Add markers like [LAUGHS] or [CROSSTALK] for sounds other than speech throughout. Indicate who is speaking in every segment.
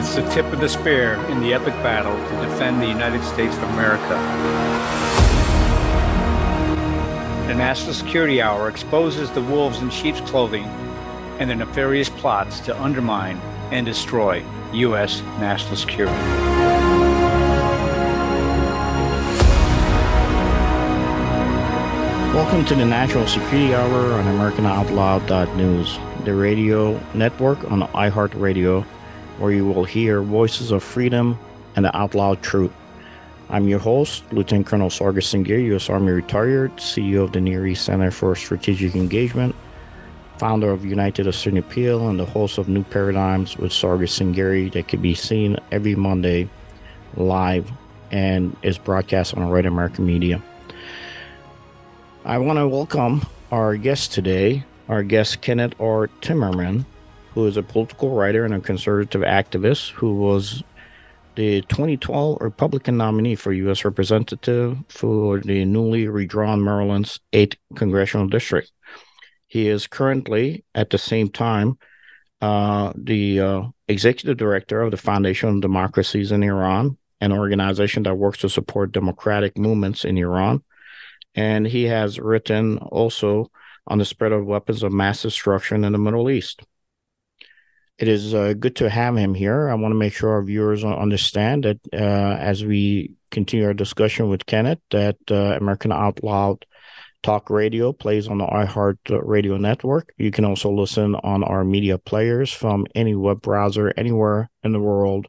Speaker 1: It's the tip of the spear in the epic battle to defend the United States of America. The National Security Hour exposes the wolves in sheep's clothing and their nefarious plots to undermine and destroy U.S. national security.
Speaker 2: Welcome to the National Security Hour on AmericanOutloud.news, the radio network on iHeartRadio, where you will hear voices of freedom and the out loud truth. I'm your host, Lieutenant Colonel Sargis Sangari, U.S. Army retired, CEO of the Near East Center for Strategic Engagement, founder of United Eastern Appeal, and the host of New Paradigms with Sargis Sangari that can be seen every Monday live and is broadcast on Right American Media. I want to welcome our guest today, our guest Kenneth R. Timmerman, who is a political writer and a conservative activist who was the 2012 Republican nominee for U.S. Representative for the newly redrawn Maryland's 8th Congressional District. He is currently, at the same time, uh, the uh, executive director of the Foundation of Democracies in Iran, an organization that works to support democratic movements in Iran and he has written also on the spread of weapons of mass destruction in the Middle East. It is uh, good to have him here. I want to make sure our viewers understand that uh, as we continue our discussion with Kenneth, that uh, American Out Loud Talk Radio plays on the iHeart Radio network. You can also listen on our media players from any web browser anywhere in the world.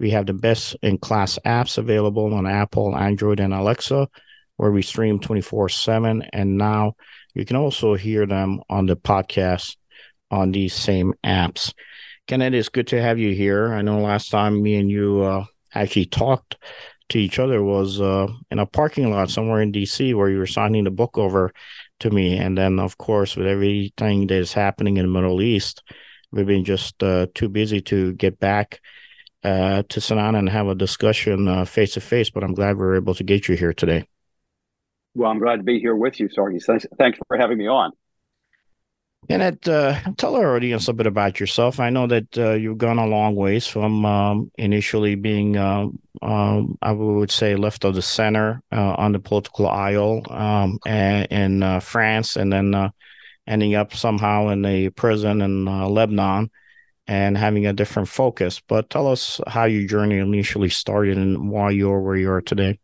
Speaker 2: We have the best in class apps available on Apple, Android, and Alexa where we stream 24 7. And now you can also hear them on the podcast on these same apps. Kenneth, it's good to have you here. I know last time me and you uh, actually talked to each other was uh, in a parking lot somewhere in DC where you were signing the book over to me. And then, of course, with everything that is happening in the Middle East, we've been just uh, too busy to get back uh, to down and have a discussion face to face. But I'm glad we are able to get you here today.
Speaker 3: Well, I'm glad to be here with you. Thanks, thanks for having me on.
Speaker 2: Kenneth, uh, tell our audience a bit about yourself. I know that uh, you've gone a long ways from um, initially being, uh, um, I would say, left of the center uh, on the political aisle um, in uh, France, and then uh, ending up somehow in a prison in Lebanon and having a different focus. But tell us how your journey initially started and why you're where you are today.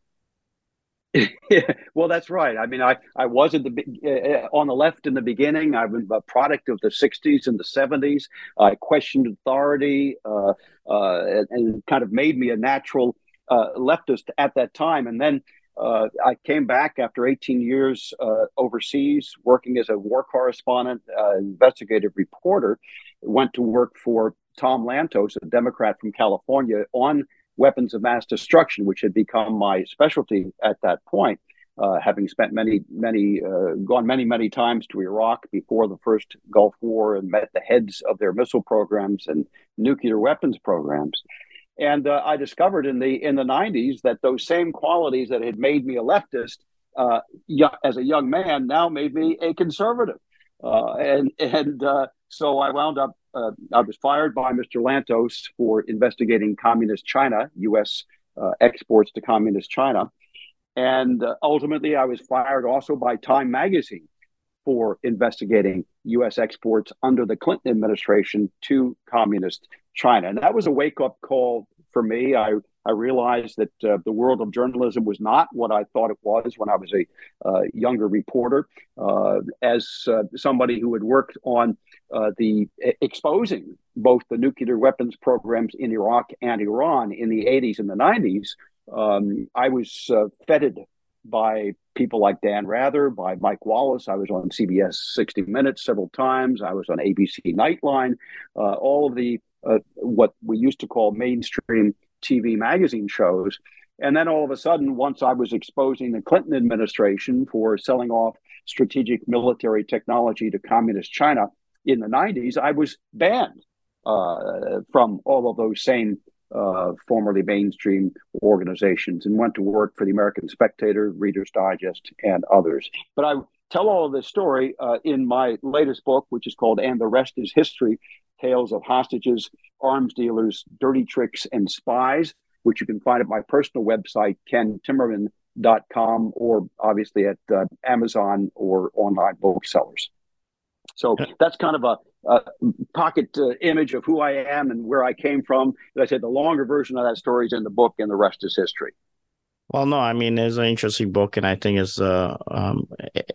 Speaker 2: [LAUGHS]
Speaker 3: yeah, well, that's right. I mean, I, I was at the uh, on the left in the beginning. I was a product of the '60s and the '70s. I questioned authority uh, uh, and, kind of made me a natural uh, leftist at that time. And then uh, I came back after 18 years uh, overseas, working as a war correspondent, investigative reporter. Went to work for Tom Lantos, a Democrat from California, on weapons of mass destruction, which had become my specialty at that point. Uh, having spent many, many, uh, gone many, many times to Iraq before the first Gulf War and met the heads of their missile programs and nuclear weapons programs. And uh, I discovered in the in the 90s that those same qualities that had made me a leftist uh, as a young man now made me a conservative. Uh, and and uh, so I wound up uh, I was fired by Mr. Lantos for investigating communist China, U.S. Uh, exports to communist China. And uh, ultimately, I was fired also by Time Magazine for investigating U.S. exports under the Clinton administration to communist China. And that was a wake up call for me. I I realized that uh, the world of journalism was not what I thought it was when I was a uh, younger reporter. Uh, as uh, somebody who had worked on uh, the exposing both the nuclear weapons programs in Iraq and Iran in the 80s and the 90s, um, I was uh, feted by people like Dan Rather, by Mike Wallace. I was on CBS 60 Minutes several times. I was on ABC Nightline. all of the what we used to call mainstream TV magazine shows. And then all of a sudden, once I was exposing the Clinton administration for selling off strategic military technology to communist China in the 90s, I was banned uh, from all of those same uh, formerly mainstream organizations and went to work for the American Spectator, Reader's Digest, and others. But I tell all of this story uh, in my latest book, which is called And the Rest is History Tales of Hostages, Arms Dealers, Dirty Tricks, and Spies, which you can find at my personal website, kentimmerman.com, or obviously at uh, Amazon or online booksellers. So that's kind of a, a pocket uh, image of who I am and where I came from. As I said, the longer version of that story is in the book, and the rest is history.
Speaker 2: Well, no, I mean it's an interesting book, and I think it's uh, um,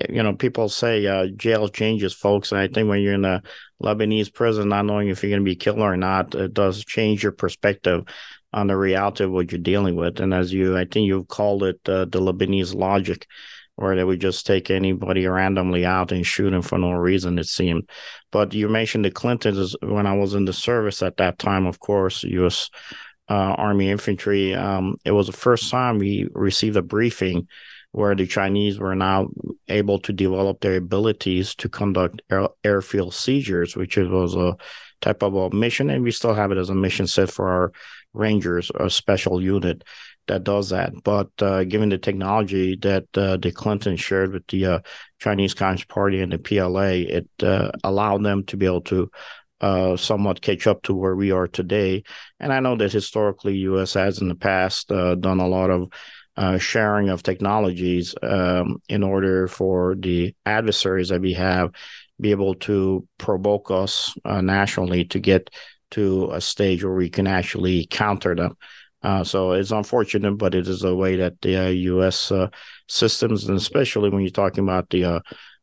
Speaker 2: you know, people say uh, jail changes folks, and I think when you're in a Lebanese prison, not knowing if you're going to be killed or not, it does change your perspective on the reality of what you're dealing with. And as you, I think you've called it uh, the Lebanese logic, where they would just take anybody randomly out and shoot them for no reason, it seemed. But you mentioned the Clintons when I was in the service at that time, of course, U.S uh, Army infantry. Um, it was the first time we received a briefing where the Chinese were now able to develop their abilities to conduct air, airfield seizures, which was a type of a mission, and we still have it as a mission set for our Rangers, a special unit that does that. But uh, given the technology that uh, the Clinton shared with the uh, Chinese Communist Party and the PLA, it uh, allowed them to be able to uh, somewhat catch up to where we are today. And I know that historically, U.S. has in the past uh, done a lot of sharing of technologies um, in order for the adversaries that we have be able to provoke us nationally to get to a stage where we can actually counter them. Uh, so it's unfortunate, but it is a way that the U.S. Uh, systems, and especially when you're talking about the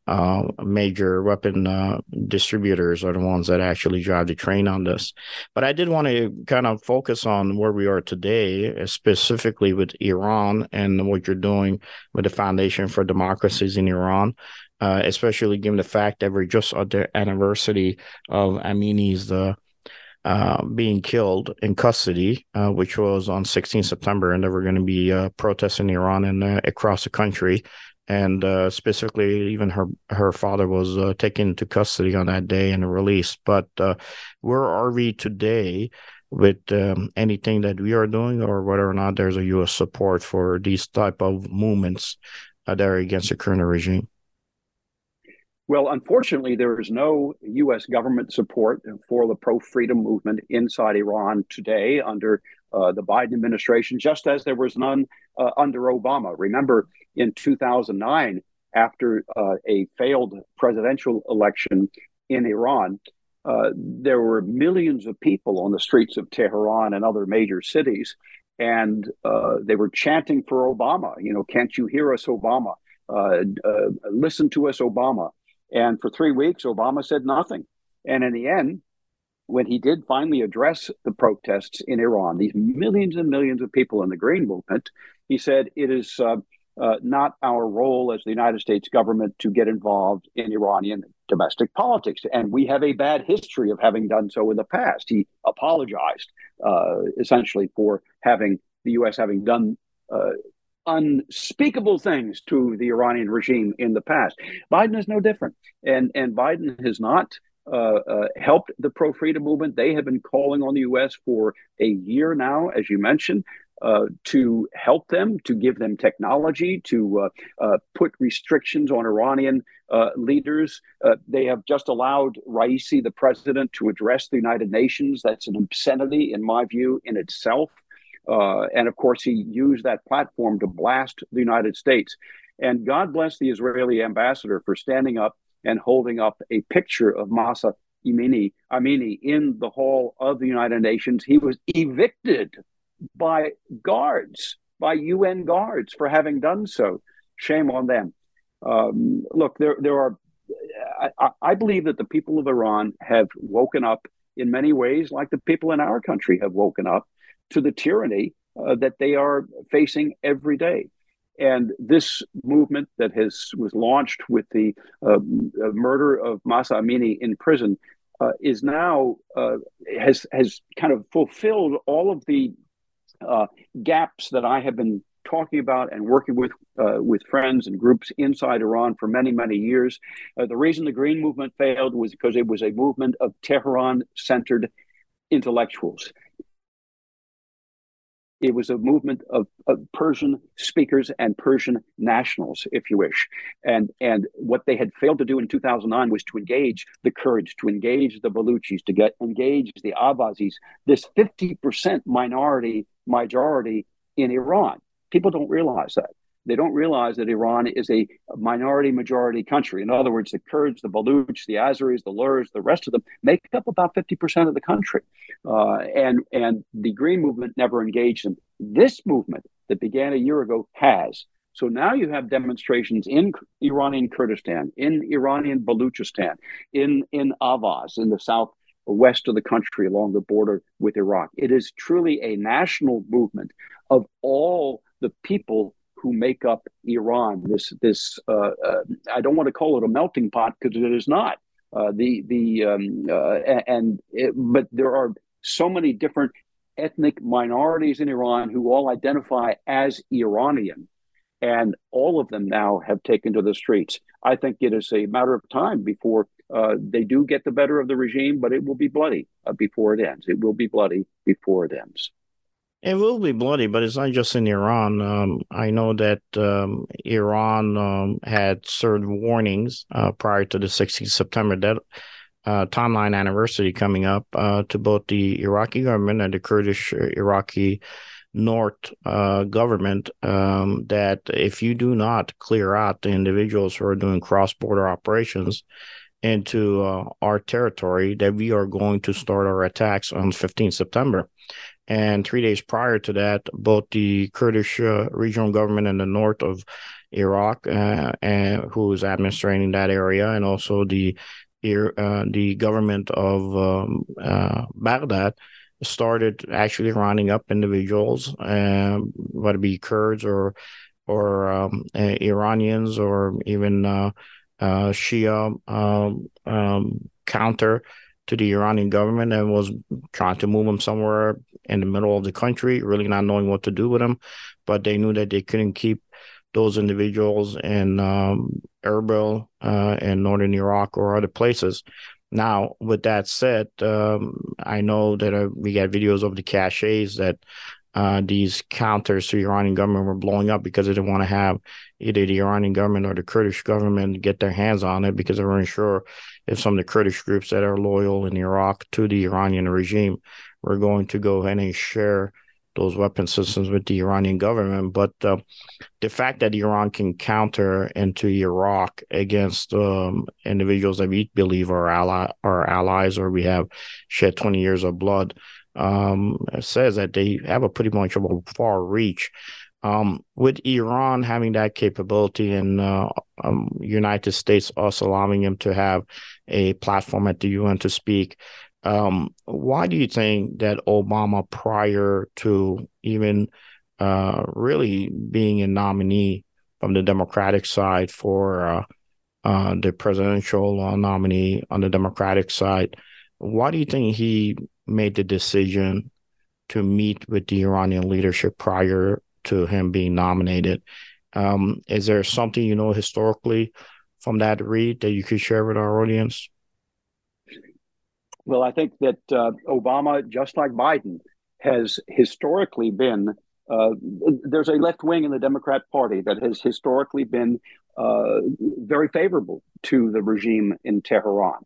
Speaker 2: uh, major weapon uh, distributors are the ones that actually drive the train on this. But I did want to kind of focus on where we are today, specifically with Iran and what you're doing with the Foundation for Democracies in Iran. Uh, especially given the fact that we're just at the anniversary of Amini's uh, being killed in custody, uh, which was on 16 September, and there were going to be uh, protests in Iran and uh, across the country. And uh, specifically even her her father was taken into custody on that day and released. But where are we today with um, anything that we are doing or whether or not there's a us support for these type of movements that are against the current regime
Speaker 3: well, unfortunately, there is no U.S. government support for the pro freedom movement inside Iran today under uh, the Biden administration, just as there was none uh, under Obama. Remember, in 2009, after uh, a failed presidential election in Iran, uh, there were millions of people on the streets of Tehran and other major cities, and uh, they were chanting for Obama. You know, can't you hear us, Obama? Uh, listen to us, Obama. And for three weeks, Obama said nothing. And in the end, when he did finally address the protests in Iran, these millions and millions of people in the Green Movement, he said it is uh, uh, not our role as the United States government to get involved in Iranian domestic politics. And we have a bad history of having done so in the past. He apologized uh, essentially for having the U.S. having done uh, unspeakable things to the Iranian regime in the past. Biden is no different. And, and Biden has not uh, uh, helped the pro freedom movement. They have been calling on the U.S. for a year now, as you mentioned, uh, to help them, to give them technology, to uh, uh, put restrictions on Iranian uh, leaders. they have just allowed Raisi, the president, to address the United Nations. That's an obscenity, in my view, in itself. And of course, he used that platform to blast the United States. And God bless the Israeli ambassador for standing up and holding up a picture of Mahsa Amini, Amini in the hall of the United Nations. He was evicted by guards, by UN guards for having done so. Shame on them. Um, look, there, there are. I, I believe that the people of Iran have woken up in many ways, like the people in our country have woken up to the tyranny uh, that they are facing every day. And this movement that has was launched with the uh, murder of Mahsa Amini in prison uh, is now uh, has has kind of fulfilled all of the uh, gaps that I have been talking about and working with uh, with friends and groups inside Iran for many many years. Uh, the reason the Green Movement failed was because it was a movement of Tehran centered intellectuals It was a movement of, of, Persian speakers and Persian nationals, if you wish. And, and what they had failed to do in 2009 was to engage the Kurds, to engage the Baluchis, to get engage the Ahvazis, this 50% minority majority in Iran. People don't realize that. They don't realize that Iran is a minority majority country. In other words, the Kurds, the Baluch, the Azeris, the Lurs, the rest of them make up about 50% of the country. Uh, and, and the Green Movement never engaged them. This movement that began a year ago has. So now you have demonstrations in Iranian Kurdistan, in Iranian Baluchistan, in, in Ahvaz, in the southwest of the country along the border with Iraq. It is truly a national movement of all the people who make up Iran. This this uh, uh, I don't want to call it a melting pot because it is not. Uh, the the um, uh, and it, but there are so many different ethnic minorities in Iran who all identify as Iranian, and all of them now have taken to the streets. I think it is a matter of time before uh, they do get the better of the regime, but it will be bloody uh, before it ends. It will be bloody before it ends.
Speaker 2: It will be bloody, but it's not just in Iran. Um, I know that um, Iran um, had served warnings uh, prior to the 16th September that uh, timeline anniversary coming up uh, to both the Iraqi government and the Kurdish uh, Iraqi North uh, government um, that if you do not clear out the individuals who are doing cross border operations into uh, our territory, that we are going to start our attacks on 15 September. And three days prior to that, both the Kurdish uh, regional government in the north of Iraq, uh, and who is administrating that area, and also the uh, the government of um, uh, Baghdad started actually rounding up individuals, um, whether it be Kurds or or um, uh, Iranians or even uh, Shia um, um, counter to the Iranian government and was trying to move them somewhere in the middle of the country, really not knowing what to do with them. But they knew that they couldn't keep those individuals in um, Erbil uh, in northern Iraq or other places. Now, with that said, um, I know that uh, we got videos of the caches that uh, these counters to the Iranian government were blowing up because they didn't want to have either the Iranian government or the Kurdish government get their hands on it because they weren't sure if some of the Kurdish groups that are loyal in Iraq to the Iranian regime were going to go ahead and share those weapon systems with the Iranian government. But uh, the fact that Iran can counter into Iraq against um, individuals that we believe are ally are allies or we have shed 20 years of blood um, says that they have a pretty much of a far reach. Um, with Iran having that capability and uh, um, United States also allowing them to have a platform at the UN to speak, um, why do you think that Obama, prior to even uh, really being a nominee from the Democratic side for uh, uh, the presidential uh, nominee on the Democratic side, why do you think he made the decision to meet with the Iranian leadership prior to him being nominated. Um, is there something you know historically from that read that you could share with our audience?
Speaker 3: Well, I think that uh, Obama, just like Biden, has historically been uh, there's a left wing in the Democrat Party that has historically been uh, very favorable to the regime in Tehran.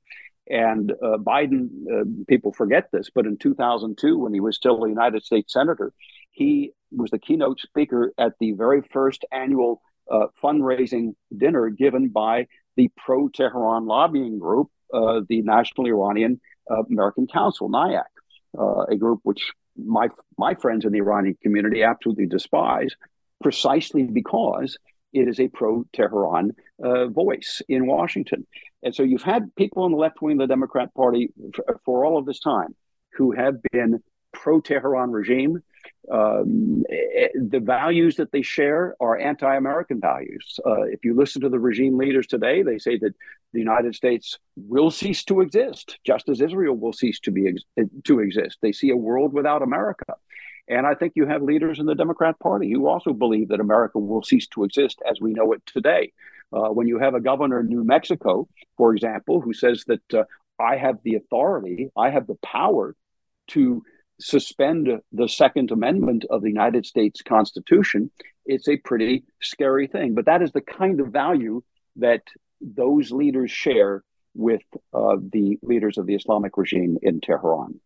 Speaker 3: And uh, Biden, uh, people forget this, but in 2002, when he was still a United States Senator, he was the keynote speaker at the very first annual uh, fundraising dinner given by the pro Tehran lobbying group, uh, the National Iranian uh, American Council, NIAC, uh, a group which my, my friends in the Iranian community absolutely despise, precisely because it is a pro Tehran uh, voice in Washington. And so you've had people on the left wing of the Democrat Party for, for all of this time who have been pro Tehran regime. Um, eh, the values that they share are anti American values. Uh, if you listen to the regime leaders today, they say that the United States will cease to exist, just as Israel will cease to, be ex- to exist. They see a world without America. And I think you have leaders in the Democrat Party who also believe that America will cease to exist as we know it today. Uh, when you have a governor in New Mexico, for example, who says that uh, I have the authority, I have the power to suspend the Second Amendment of the United States Constitution, it's a pretty scary thing. But that is the kind of value that those leaders share with uh, the leaders of the Islamic regime in Tehran.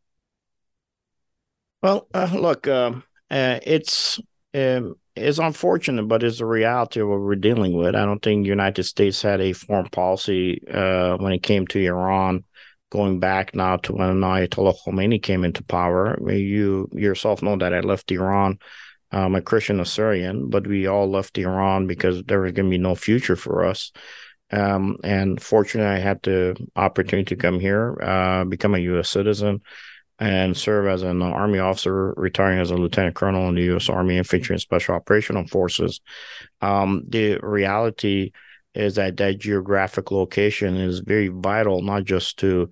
Speaker 2: Well, uh, look, um, uh, it's um, it's unfortunate, but it's a reality of what we're dealing with. I don't think the United States had a foreign policy uh, when it came to Iran going back now to when Ayatollah Khomeini came into power. You yourself know that I left Iran. I'm a Christian Assyrian, but we all left Iran because there was going to be no future for us. Um, and fortunately, I had the opportunity to come here, uh, become a U.S. citizen, and serve as an Army officer, retiring as a lieutenant colonel in the U.S. Army Infantry and Special Operational Forces. Um, the reality is that that geographic location is very vital, not just to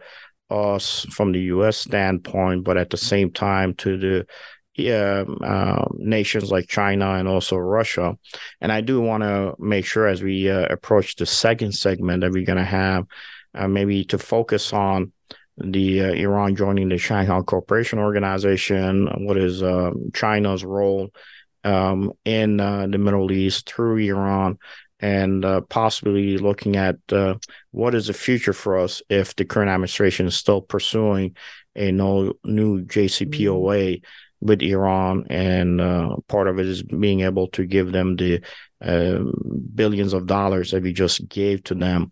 Speaker 2: us from the U.S. standpoint, but at the same time to the uh, nations like China and also Russia. And I do want to make sure as we uh, approach the second segment that we're going to have uh, maybe to focus on the uh, Iran joining the Shanghai Cooperation Organization, what is um, China's role um, in uh, the Middle East through Iran, and uh, possibly looking at uh, what is the future for us if the current administration is still pursuing a no new JCPOA mm-hmm. with Iran, and uh, part of it is being able to give them the um, billions of dollars that we just gave to them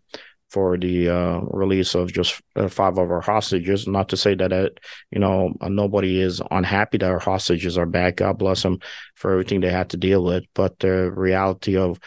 Speaker 2: for the uh, release of just uh, five of our hostages. Not to say that it, you know nobody is unhappy that our hostages are back. God bless them for everything they had to deal with, but the reality of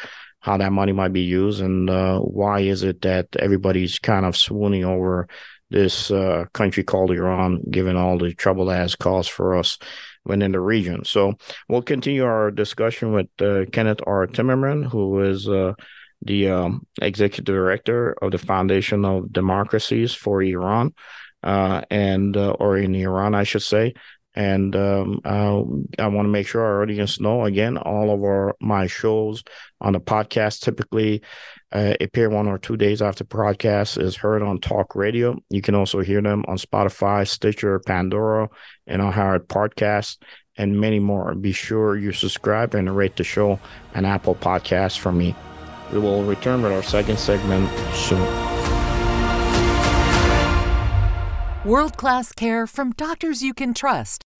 Speaker 2: how that money might be used and uh, why is it that everybody's kind of swooning over this uh, country called Iran, given all the trouble that has caused for us within the region. So we'll continue our discussion with uh, Kenneth R. Timmerman, who is uh, the um, executive director of the Foundation of Democracies for Iran, uh, and uh, or in Iran, I should say. And um, uh, I want to make sure our audience know again, all of our my shows on the podcast typically uh, appear one or two days after broadcast is heard on Talk Radio. You can also hear them on Spotify, Stitcher, Pandora, and on Howard Podcast, and many more. Be sure you subscribe and rate the show on Apple Podcasts for me. We will return with our second segment soon.
Speaker 4: World class care from doctors you can trust,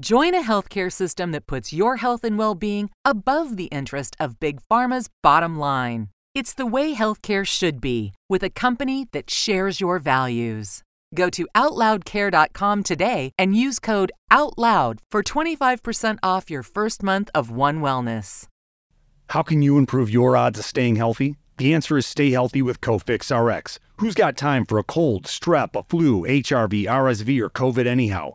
Speaker 4: Join a healthcare system that puts your health and well being above the interest of Big Pharma's bottom line. It's the way healthcare should be, with a company that shares your values. Go to OutLoudCare.com today and use code OUTLOUD for 25% off your first month of One Wellness.
Speaker 5: How can you improve your odds of staying healthy? The answer is stay healthy with Cofix RX. Who's got time for a cold, strep, a flu, HRV, RSV, or COVID anyhow?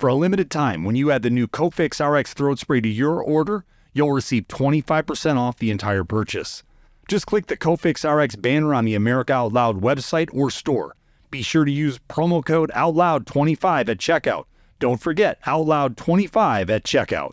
Speaker 5: For a limited time, when you add the new Cofix RX throat spray to your order, you'll receive 25% off the entire purchase. Just click the Cofix RX banner on the America Out Loud website or store. Be sure to use promo code OUTLOUD25 at checkout. Don't forget OUTLOUD25 at checkout.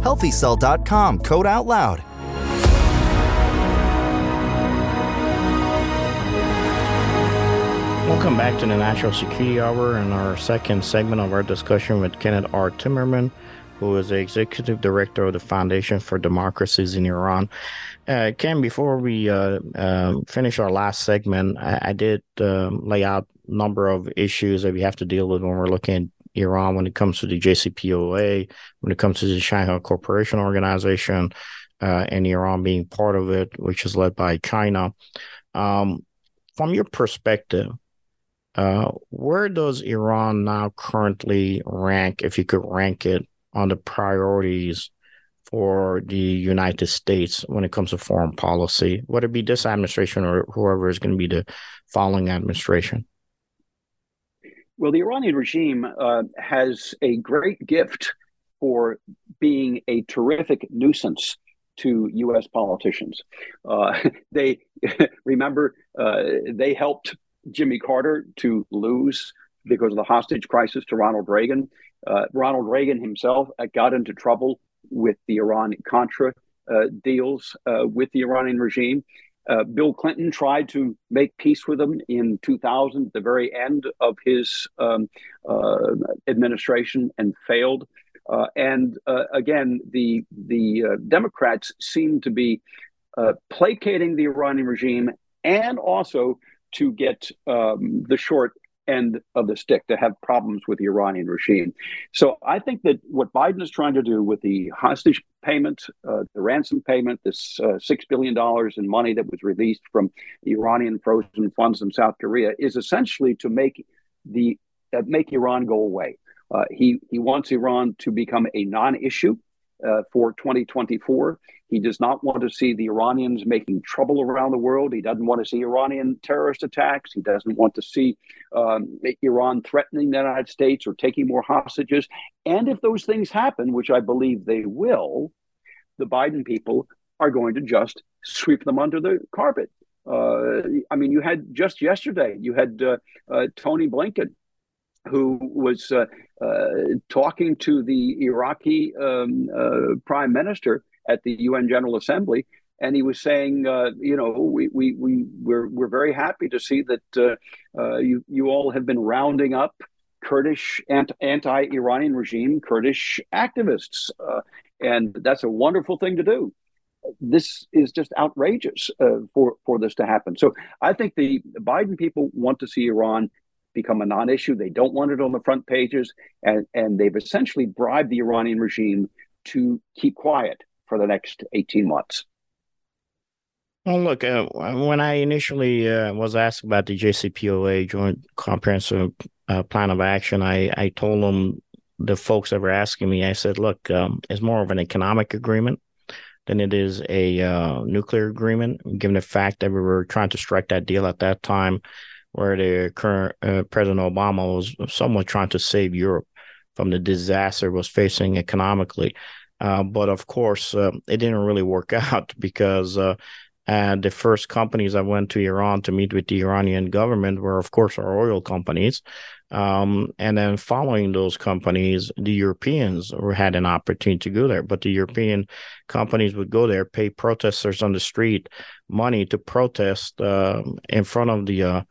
Speaker 6: HealthyCell.com code out loud.
Speaker 2: Welcome back to the National Security Hour and our second segment of our discussion with Kenneth R. Timmerman, who is the executive director of the Foundation for Democracies in Iran. Uh, Ken, before we uh, uh, finish our last segment, I, I did um, lay out a number of issues that we have to deal with when we're looking Iran when it comes to the JCPOA, when it comes to the Shanghai Cooperation Organization, uh, and Iran being part of it, which is led by China. Um, from your perspective, uh, where does Iran now currently rank, if you could rank it, on the priorities for the United States when it comes to foreign policy, whether it be this administration or whoever is going to be the following administration?
Speaker 3: Well, the Iranian regime uh, has a great gift for being a terrific nuisance to U.S. politicians. Uh, [LAUGHS] they [LAUGHS] remember uh, they helped Jimmy Carter to lose because of the hostage crisis to Ronald Reagan. Uh, Ronald Reagan himself uh, got into trouble with the Iran Contra uh, deals uh, with the Iranian regime. Uh, Bill Clinton tried to make peace with them in 2000, at the very end of his um, uh, administration, and failed. and again, the the Democrats seem to be placating the Iranian regime and also to get um, the short end of the stick to have problems with the Iranian regime. So I think that what Biden is trying to do with the hostage payment, uh, the ransom payment, this uh, $6 billion in money that was released from the Iranian frozen funds in South Korea is essentially to make the uh, make Iran go away. Uh, he he wants Iran to become a non-issue uh, for 2024. He does not want to see the Iranians making trouble around the world. He doesn't want to see Iranian terrorist attacks. He doesn't want to see um, Iran threatening the United States or taking more hostages. And if those things happen, which I believe they will, the Biden people are going to just sweep them under the carpet. Uh, I mean, you had just yesterday, you had uh, uh Tony Blinken who was uh, talking to the Iraqi um, uh, prime minister at the UN General Assembly, and he was saying, uh, you know, we we we we're we're very happy to see that uh, uh, you you all have been rounding up Kurdish anti Iranian regime Kurdish activists, and that's a wonderful thing to do this is just outrageous uh, for for this to happen. So I think the Biden people want to see Iran become a non-issue. They don't want it on the front pages, and and they've essentially bribed the Iranian regime to keep quiet for the next eighteen months.
Speaker 2: Well, look, uh, when I initially uh, was asked about the JCPOA Joint Comprehensive uh, Plan of Action, I I told them the folks that were asking me, I said, look, um, it's more of an economic agreement than it is a uh, nuclear agreement, given the fact that we were trying to strike that deal at that time where the current uh, President Obama was somewhat trying to save Europe from the disaster it was facing economically. Uh, but of course, uh, it didn't really work [LAUGHS] out because uh, the first companies that went to Iran to meet with the Iranian government were, of course, our oil companies. Um, and then following those companies, the Europeans had an opportunity to go there, but the European companies would go there, pay protesters on the street money to protest uh, in front of the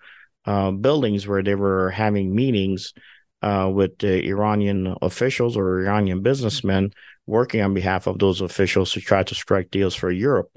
Speaker 2: uh, uh, buildings where they were having meetings uh, with Iranian officials or Iranian businessmen working on behalf of those officials to try to strike deals for Europe.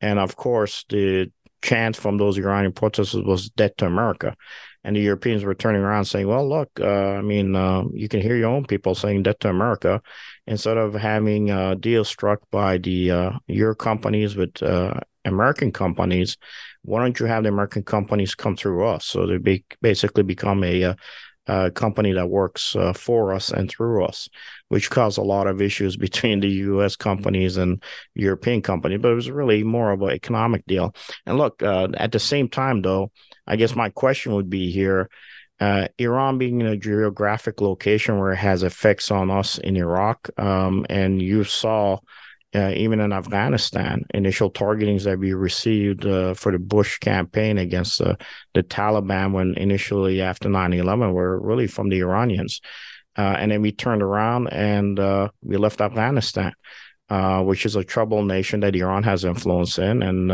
Speaker 2: And of course, the chant from those Iranian protesters was death to America. And the Europeans were turning around saying, well, look, uh, I mean, uh, you can hear your own people saying death to America instead of having a deal struck by the uh, your companies with uh, American companies why don't you have the American companies come through us? So they be, basically become a, a, a, company that works uh, for us and through us, which caused a lot of issues [LAUGHS] between the U.S. companies and European companies. But it was really more of an economic deal. And look, uh, at the same time, though, I guess my question would be here. Uh, Iran being in a geographic location where it has effects on us in Iraq, um, and you saw uh, even in Afghanistan, initial targetings that we received uh, for the Bush campaign against uh, the Taliban when initially after 9 11 were really from the Iranians. Uh, and then we turned around and uh, we left Afghanistan, uh, which is a troubled nation that Iran has influence in, and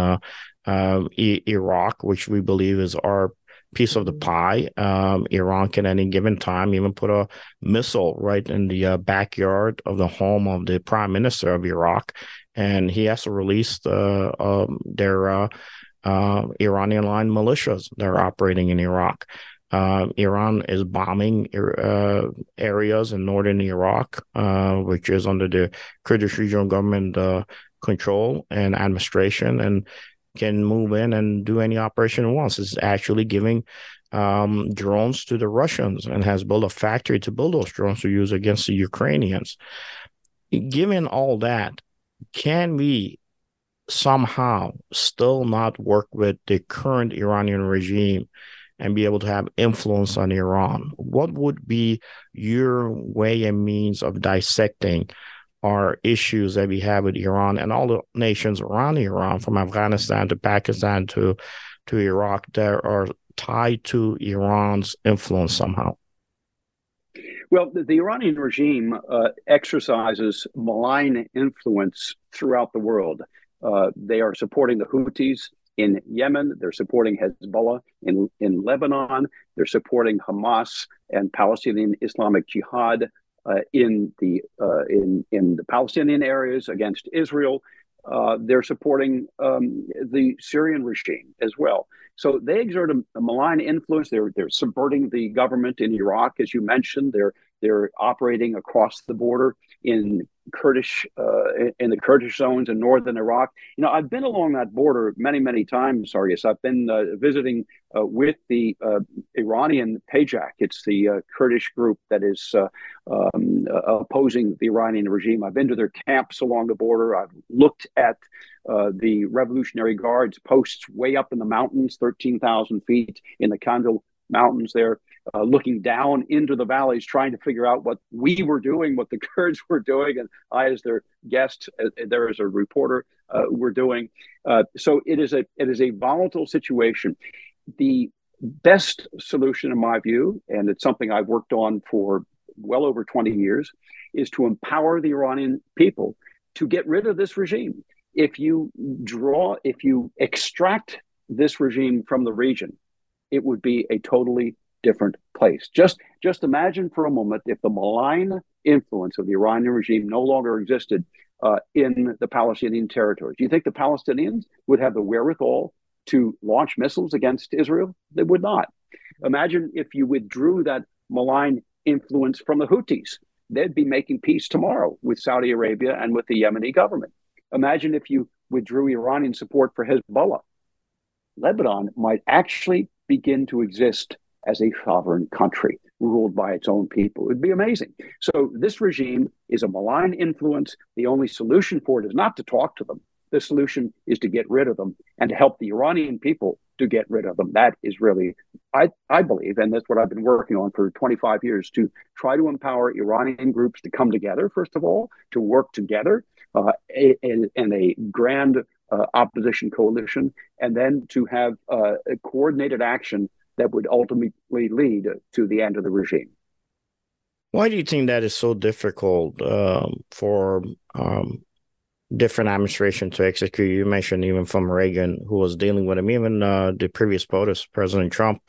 Speaker 2: I- Iraq, which we believe is our piece of the pie. Um, Iran can at any given time even put a missile right in the uh, backyard of the home of the prime minister of Iraq, and he has to release the, um, their uh, uh, Iranian line militias that are operating in Iraq. Uh, Iran is bombing uh, areas in northern Iraq, uh, which is under the Kurdish regional government uh, control and administration, and can move in and do any operation it wants. It's actually giving um, drones to the Russians and has built a factory to build those drones to use against the Ukrainians. Given all that, can we somehow still not work with the current Iranian regime? and be able to have influence on Iran. What would be your way and means of dissecting our issues that we have with Iran and all the nations around Iran, from Afghanistan to Pakistan to to Iraq, that are tied to Iran's influence somehow?
Speaker 3: Well, the, the Iranian regime uh, exercises malign influence throughout the world. Uh, they are supporting the Houthis in Yemen. They're supporting Hezbollah in, in Lebanon. They're supporting Hamas and Palestinian Islamic Jihad uh, in the uh, in in the Palestinian areas against Israel. Uh, they're supporting um, the Syrian regime as well. So they exert a, a, malign influence. They're they're subverting the government in Iraq, as you mentioned. They're they're operating across the border in Kurdish uh, in the Kurdish zones in northern Iraq. You know, I've been along that border many, many times, Sargis. I've been uh, visiting uh, with the uh, Iranian PJAK. It's the uh, Kurdish group that is uh, um, opposing the Iranian regime. I've been to their camps along the border. I've looked at the Revolutionary Guards posts way up in the mountains, thirteen thousand feet in the Kandil mountains there, uh, looking down into the valleys, trying to figure out what we were doing, what the [LAUGHS] Kurds were doing, and I, as their guest, uh, there as a reporter, uh, were doing. Uh, so it is a it is a volatile situation. The best solution, in my view, and it's something I've worked on for well over 20 years, is to empower the Iranian people to get rid of this regime. If you draw, if you extract this regime from the region, it would be a totally different place. Just just imagine for a moment if the malign influence of the Iranian regime no longer existed uh, in the Palestinian territories. Do you think the Palestinians would have the wherewithal to launch missiles against Israel? They would not. Imagine if you withdrew that malign influence from the Houthis. They'd be making peace tomorrow with Saudi Arabia and with the Yemeni government. Imagine if you withdrew Iranian support for Hezbollah. Lebanon might actually begin to exist as a sovereign country ruled by its own people. It would be amazing. So, this regime is a malign influence. The only solution for it is not to talk to them. The solution is to get rid of them and to help the Iranian people to get rid of them. That is really, I, I believe, and that's what I've been working on for 25 years to try to empower Iranian groups to come together, first of all, to work together uh, in, in a grand uh, opposition coalition, and then to have uh, a coordinated action that would ultimately lead to the end of the regime.
Speaker 2: Why do you think that is so difficult um, for um, different administration to execute? You mentioned even from Reagan, who was dealing with him, even uh, the previous POTUS, President Trump.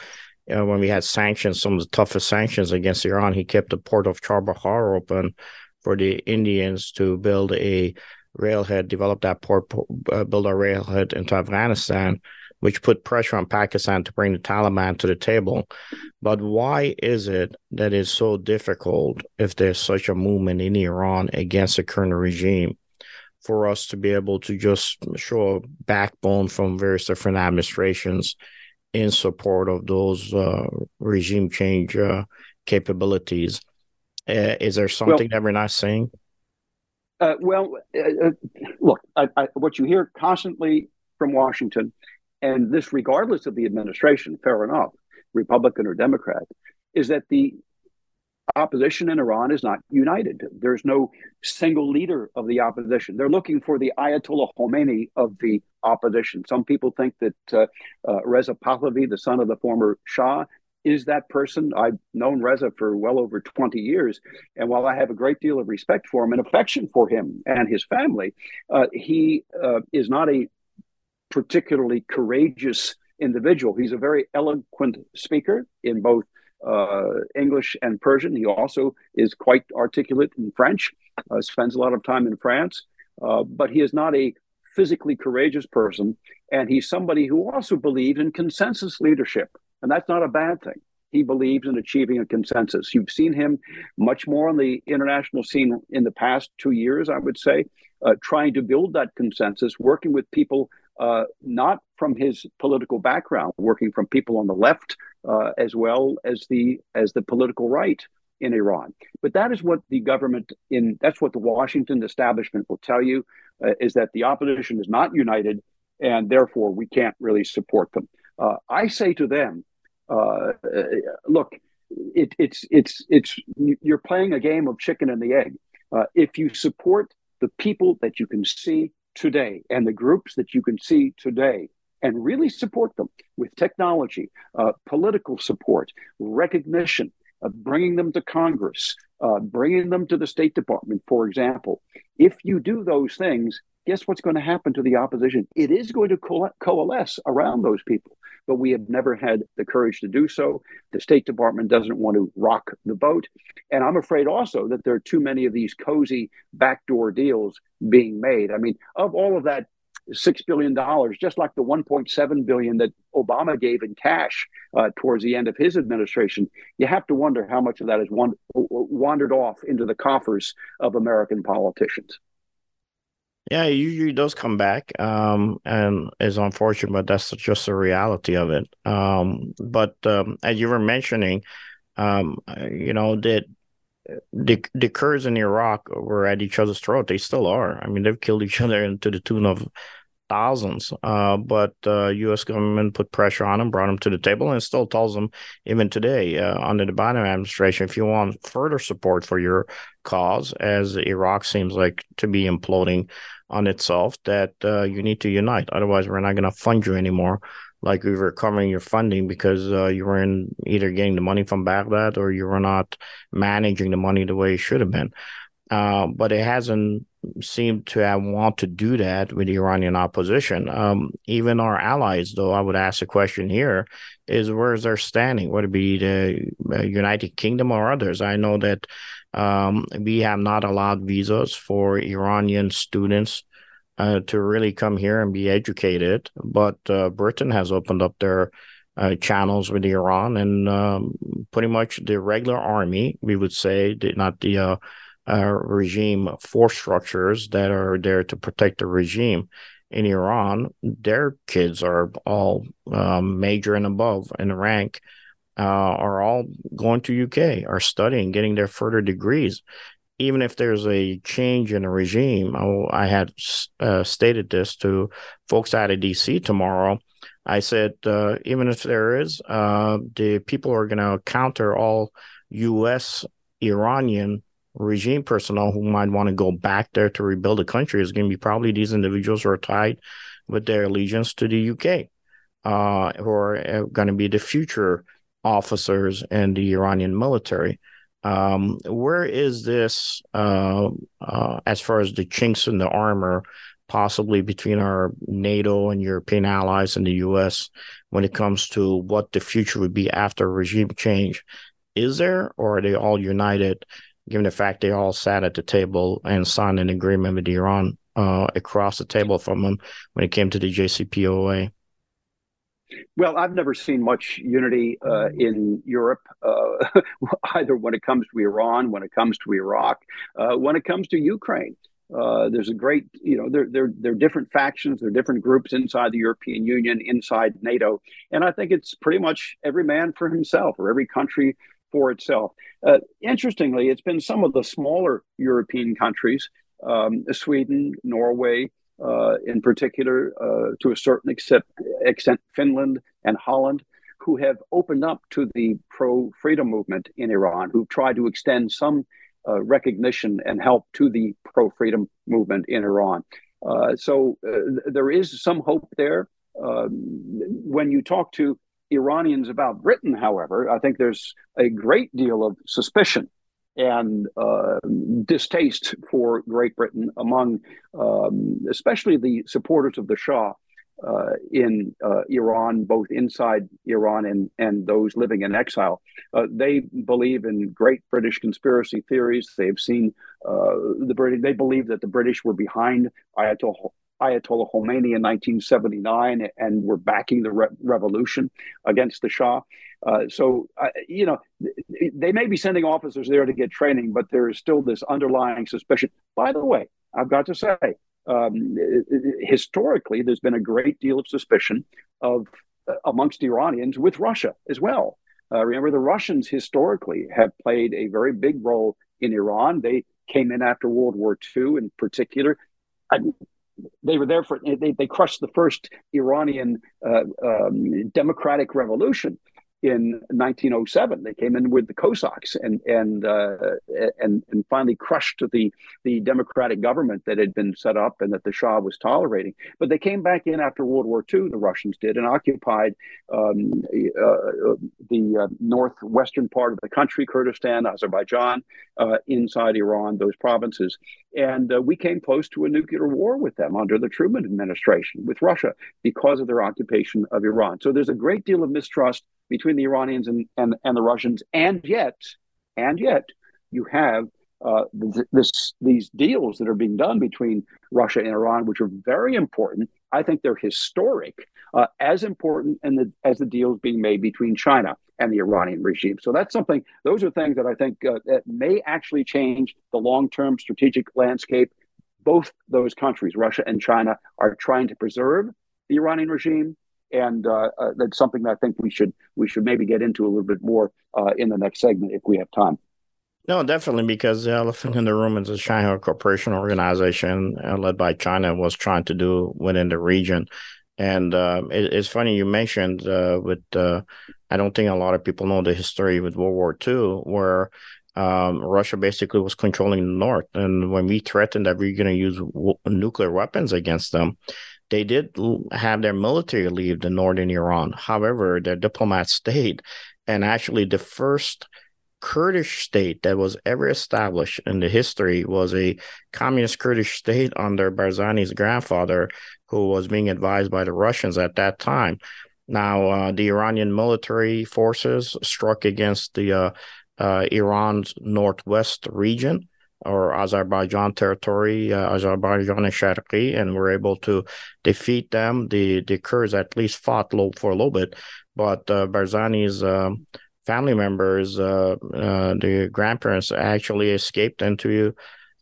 Speaker 2: when we had sanctions, some of the toughest sanctions against Iran, he kept the port of Chabahar open for the Indians to build a railhead, develop that port, uh, build a railhead into Afghanistan, which put pressure on Pakistan to bring the Taliban to the table. But why is it that it's so difficult if there's such a movement in Iran against the current regime for us to be able to just show a backbone from various different administrations in support of those uh, regime change uh, capabilities? Uh, is there something well, that we're not saying?
Speaker 3: Uh, well, uh, uh, look, I, I, what you hear constantly from Washington, and this regardless of the administration, fair enough, Republican or Democrat, is that the opposition in Iran is not united. There's no single leader of the opposition. They're looking for the Ayatollah Khomeini of the opposition. Some people think that uh, uh, Reza Pahlavi, the son of the former Shah, is that person. I've known Reza for well over 20 years. And while I have a great deal of respect for him and affection for him and his family, uh, he uh, is not a particularly courageous individual. He's a very eloquent speaker in both uh, English and Persian. He also is quite articulate in French, uh, spends a lot of time in France, uh, but he is not a physically courageous person. And he's somebody who also believes in consensus leadership. And that's not a bad thing. He believes in achieving a consensus. You've seen him much more on the international scene in the past two years, I would say, uh, trying to build that consensus, working with people uh, not from his political background, working from people on the left uh, as well as the as the political right in Iran. But that is what the government in that's what the Washington establishment will tell you uh, is that the opposition is not united, and therefore we can't really support them. Uh, I say to them, uh, look, it, it's it's it's you're playing a game of chicken and the egg. Uh, if you support the people that you can see today and the groups that you can see today and really support them with technology, uh, political support, recognition, uh, bringing them to Congress, uh, bringing them to the State Department, for example. If you do those things, guess what's going to happen to the opposition? It is going to co- coalesce around those people. But we have never had the courage to do so. The State Department doesn't want to rock the boat. And I'm afraid also that there are too many of these cozy backdoor deals being made. I mean, of all of that six billion dollars, just like the 1.7 billion that Obama gave in cash uh, towards the end of his administration. You have to wonder how much of that has wand- wandered off into the coffers of American politicians.
Speaker 2: Yeah, it usually does come back, um, and is unfortunate, but that's just the reality of it. Um, but um, as you were mentioning, um, you know that the the Kurds in Iraq were at each other's throat. They still are. I mean, they've killed each [LAUGHS] other to the tune of thousands. Uh, but uh, U.S. government put pressure on them, brought them to the table, and still tells them even today uh, under the Biden administration, if you want further support for your cause, as Iraq seems like to be imploding on itself, that uh, you need to unite. Otherwise, we're not going to fund you anymore. Like we were covering your funding because uh, you were in either getting the money from Baghdad or you were not managing the money the way it should have been. Uh, but it hasn't seemed to want to do that with the Iranian opposition. Um, even our allies, though, I would ask the question here: is where is their standing? Would it be the uh, United Kingdom or others? I know that um, we have not allowed visas for Iranian students uh, to really come here and be educated, but uh, Britain has opened up their uh, channels with Iran and um, pretty much the regular army, we would say, not the uh, regime force structures that are there to protect the regime in Iran, their kids are all um, major and above in rank, uh, are all going to UK, are studying, getting their further degrees. Even if there's a change in the regime, I, I had uh, stated this to folks out of DC tomorrow. I said, uh, even if there is, uh, the people are going to counter all U.S. Iranian regime personnel who might want to go back there to rebuild the country is going to be probably these individuals who are tied with their allegiance to the UK, uh, who are uh, going to be the future officers in the Iranian military. Um, where is this uh, uh, as far as the chinks in the armor, possibly between our NATO and European allies and the US when it comes to what the future would be after regime change? Is there, or are they all united given the fact they all sat at the table and signed an agreement with Iran uh, across the table from them when it came to the JCPOA?
Speaker 3: Well, I've never seen much unity uh, in Europe, uh, [LAUGHS] either when it comes to Iran, when it comes to Iraq, uh, when it comes to Ukraine. Uh, there's a great, you know, there, there, there are different factions, there are different groups inside the European Union, inside NATO. And I think it's pretty much every man for himself or every country for itself. Uh, interestingly, it's been some of the smaller European countries, um, Sweden, Norway, uh, in particular, uh, to a certain extent, extent, Finland and Holland, who have opened up to the pro freedom movement in Iran, who've tried to extend some uh, recognition and help to the pro freedom movement in Iran. Uh, so uh, there is some hope there. Um, when you talk to Iranians about Britain, however, I think there's a great deal of suspicion and uh, distaste for Great Britain among, um, especially the supporters of the Shah. uh, in uh, Iran, both inside Iran and, and those living in exile. Uh, they believe in great British conspiracy theories. They've seen uh, the British, they believe that the British were behind Ayatollah. Ayatollah Khomeini in 1979 and were backing the re- revolution against the Shah. Uh, so, uh, you know, they may be sending officers there to get training, but there is still this underlying suspicion. By the way, I've got to say, um, historically, there's been a great deal of suspicion of uh, amongst Iranians with Russia as well. Uh, remember, the Russians historically have played a very big role in Iran. They came in after World War II, in particular. They were there for they, they crushed the first Iranian uh, um, democratic revolution in 1907. They came in with the Cossacks and and uh, and and finally crushed the the democratic government that had been set up and that the Shah was tolerating. But they came back in after World War II. The Russians did and occupied um, uh, the uh, northwestern part of the country, Kurdistan, Azerbaijan, uh, inside Iran, those provinces. And uh, we came close to a nuclear war with them under the Truman administration with Russia because of their occupation of Iran. So there's a great deal of mistrust between the Iranians and, and, and the Russians. And yet, and yet, you have uh, this, these deals that are being done between Russia and Iran, which are very important. I think they're historic, uh, as important the, as the deals being made between China and the Iranian regime. So that's something, those are things that I think uh, that may actually change the long term strategic landscape. Both those countries, Russia and China, are trying to preserve the Iranian regime and uh, uh, that's something that I think we should we should maybe get into a little bit more uh, in the next segment if we have time.
Speaker 2: No, definitely, because the elephant in the room is the Shanghai Cooperation Organization, uh, led by China, was trying to do within the region. And uh, it, it's funny you mentioned uh, with I don't think a lot of people know the history with World War II, where um, Russia basically was controlling the north, and when we threatened that we are going to use w- nuclear weapons against them, they did have their military leave the northern Iran. However, their diplomats stayed. And actually, the first Kurdish state that was ever established in the history was a communist Kurdish state under Barzani's grandfather, who was being advised by the Russians at that time. Now, uh, the Iranian military forces struck against the uh, uh, Iran's northwest region or Azerbaijan territory, uh, Azerbaijan and Sharqi, and were able to defeat them. The the Kurds at least fought low for a little bit, but uh, Barzani's uh, family members, uh, uh, the grandparents, actually escaped into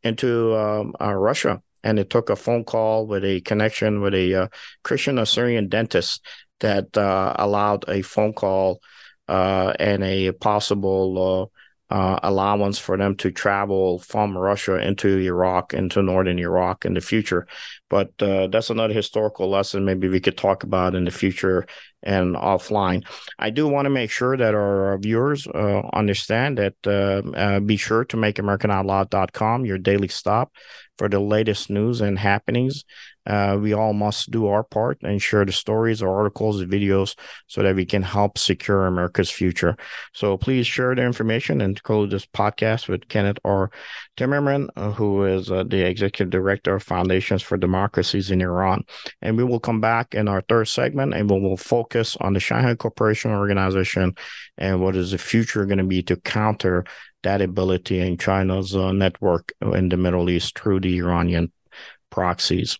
Speaker 2: into um, uh, Russia, and it took a phone call with a connection with a Christian Assyrian dentist that allowed a phone call and a possible uh, allowance for them to travel from Russia into Iraq, into northern Iraq in the future. But uh, that's another historical lesson maybe we could talk about in the future and offline. I do want to make sure that our viewers uh, understand that uh, uh, be sure to make AmericanOutloud.com your daily stop for the latest news and happenings uh, we all must do our part and share the stories or articles, videos, so that we can help secure America's future. So please share the information and close this podcast with Kenneth R. Timmerman, uh, who is uh, the executive director of Foundations for Democracies in Iran. And we will come back in our third segment and we will focus on the Shanghai Cooperation Organization and what is the future going to be to counter that ability in China's uh, network in the Middle East through the Iranian proxies.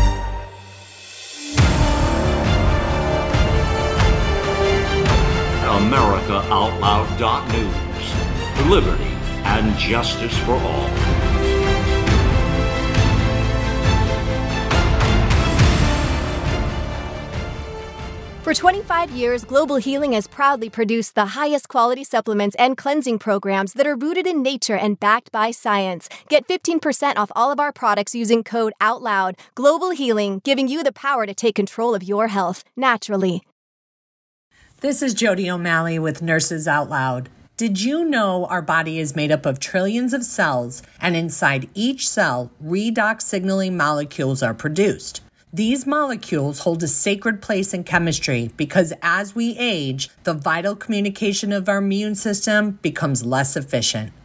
Speaker 7: AmericaOutloud.news. Liberty and justice for all.
Speaker 8: For 25 years, Global Healing has proudly produced the highest quality supplements and cleansing programs that are rooted in nature and backed by science. Get 15% off all of our products using code OUTLOUD. Global Healing, giving you the power to take control of your health naturally.
Speaker 9: This is Jody O'Malley with Nurses Out Loud. Did you know our body is made up of trillions of cells, and inside each cell, redox signaling molecules are produced? These molecules hold a sacred place in chemistry because as we age, the vital communication of our immune system becomes less efficient.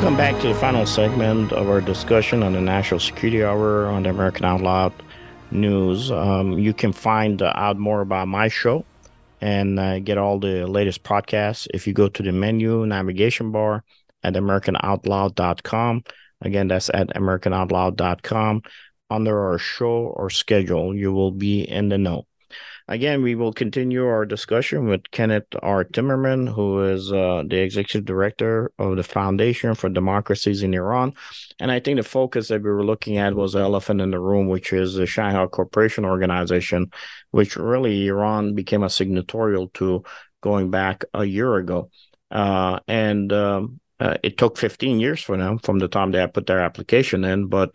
Speaker 2: Welcome back to the final segment of our discussion on the National Security Hour on the American Out Loud news. Um, you can find out more about my show and uh, get all the latest podcasts if you go to the menu navigation bar at americanoutloud.com. Again, that's at americanoutloud.com. Under our show or schedule, you will be in the know. Again, we will continue our discussion with Kenneth R. Timmerman, who is uh, the executive director of the Foundation for Democracies in Iran. And I think the focus that we were looking at was the elephant in the room, which is the Shanghai Cooperation Organization, which really Iran became a signatorial to going back a year ago. Uh, and um, uh, it took 15 years for them from the time they put their application in, but